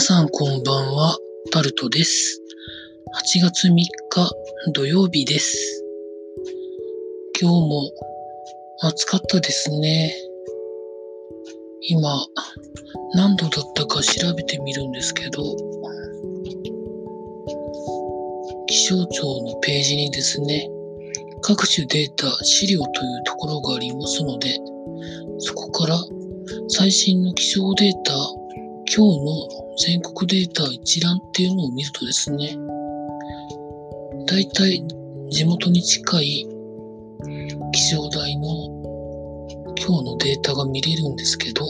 皆さんこんばんは、タルトです。8月3日土曜日です。今日も暑かったですね。今、何度だったか調べてみるんですけど、気象庁のページにですね、各種データ、資料というところがありますので、そこから最新の気象データ、今日の全国データ一覧っていうのを見るとですね、だいたい地元に近い気象台の今日のデータが見れるんですけど、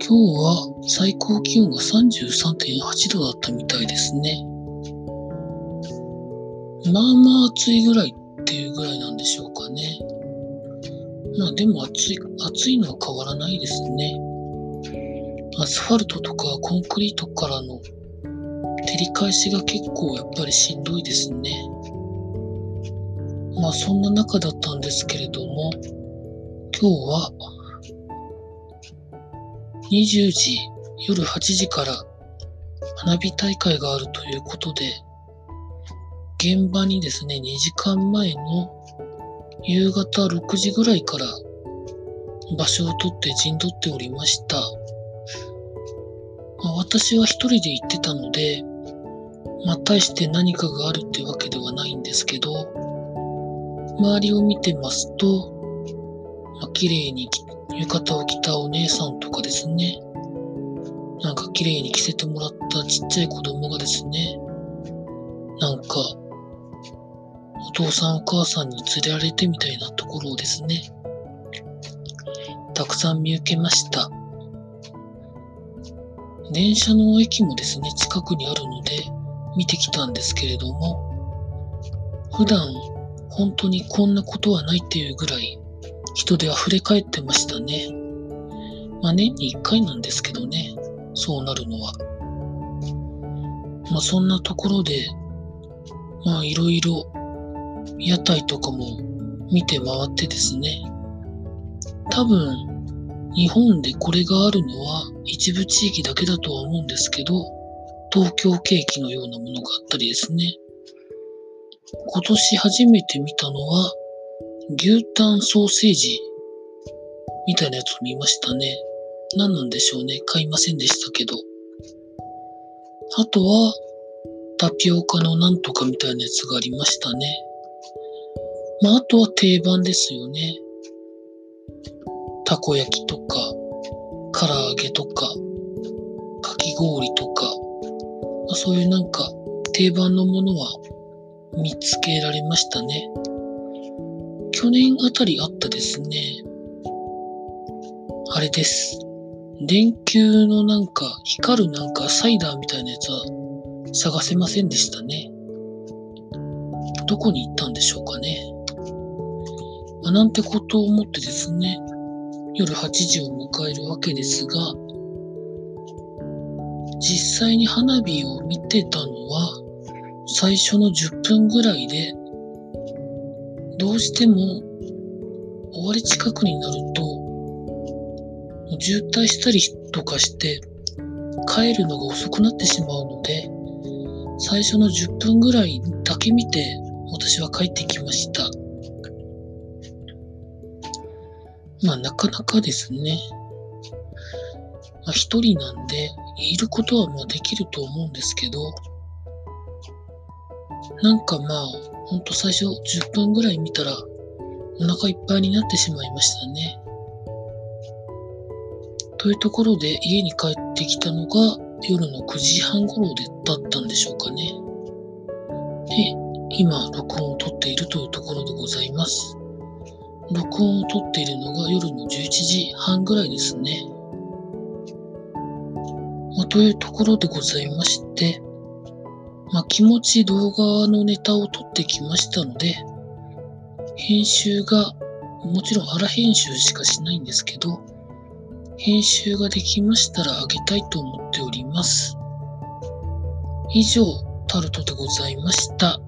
今日は最高気温が33.8度だったみたいですね。まあまあ暑いぐらいっていうぐらいなんでしょうかね。まあでも暑い、暑いのは変わらないですね。アスファルトとかコンクリートからの照り返しが結構やっぱりしんどいですね。まあそんな中だったんですけれども、今日は20時、夜8時から花火大会があるということで、現場にですね、2時間前の夕方6時ぐらいから場所を取って陣取っておりました。まあ、私は一人で行ってたので、まあ、大して何かがあるってわけではないんですけど、周りを見てますと、まあ、綺麗に浴衣を着たお姉さんとかですね、なんか綺麗に着せてもらったちっちゃい子供がですね、なんか、お父さんお母さんに連れられてみたいなところをですね、たくさん見受けました。電車の駅もですね、近くにあるので見てきたんですけれども、普段本当にこんなことはないっていうぐらい人で溢れ返ってましたね。まあ年に一回なんですけどね、そうなるのは。まあそんなところで、まあいろいろ屋台とかも見て回ってですね、多分日本でこれがあるのは一部地域だけだとは思うんですけど、東京ケーキのようなものがあったりですね。今年初めて見たのは、牛タンソーセージみたいなやつを見ましたね。何なんでしょうね。買いませんでしたけど。あとは、タピオカのなんとかみたいなやつがありましたね。まあ、あとは定番ですよね。たこ焼きとか、唐揚げとか、かき氷とか、そういうなんか定番のものは見つけられましたね。去年あたりあったですね。あれです。電球のなんか光るなんかサイダーみたいなやつは探せませんでしたね。どこに行ったんでしょうかね。まあ、なんてことを思ってですね、夜8時を迎えるわけですが、実際に花火を見てたのは最初の10分ぐらいで、どうしても終わり近くになると、渋滞したりとかして帰るのが遅くなってしまうので、最初の10分ぐらいだけ見て私は帰ってきました。まあなかなかですね。まあ一人なんで、いることはまあできると思うんですけど、なんかまあ、ほんと最初10分ぐらい見たらお腹いっぱいになってしまいましたね。というところで家に帰ってきたのが夜の9時半頃でだったんでしょうかね。で、今録音を撮っているというところでございます。録音を撮っているのが夜の11時半ぐらいですね。まあ、というところでございまして、まあ、気持ち動画のネタを撮ってきましたので、編集が、もちろん荒編集しかしないんですけど、編集ができましたらあげたいと思っております。以上、タルトでございました。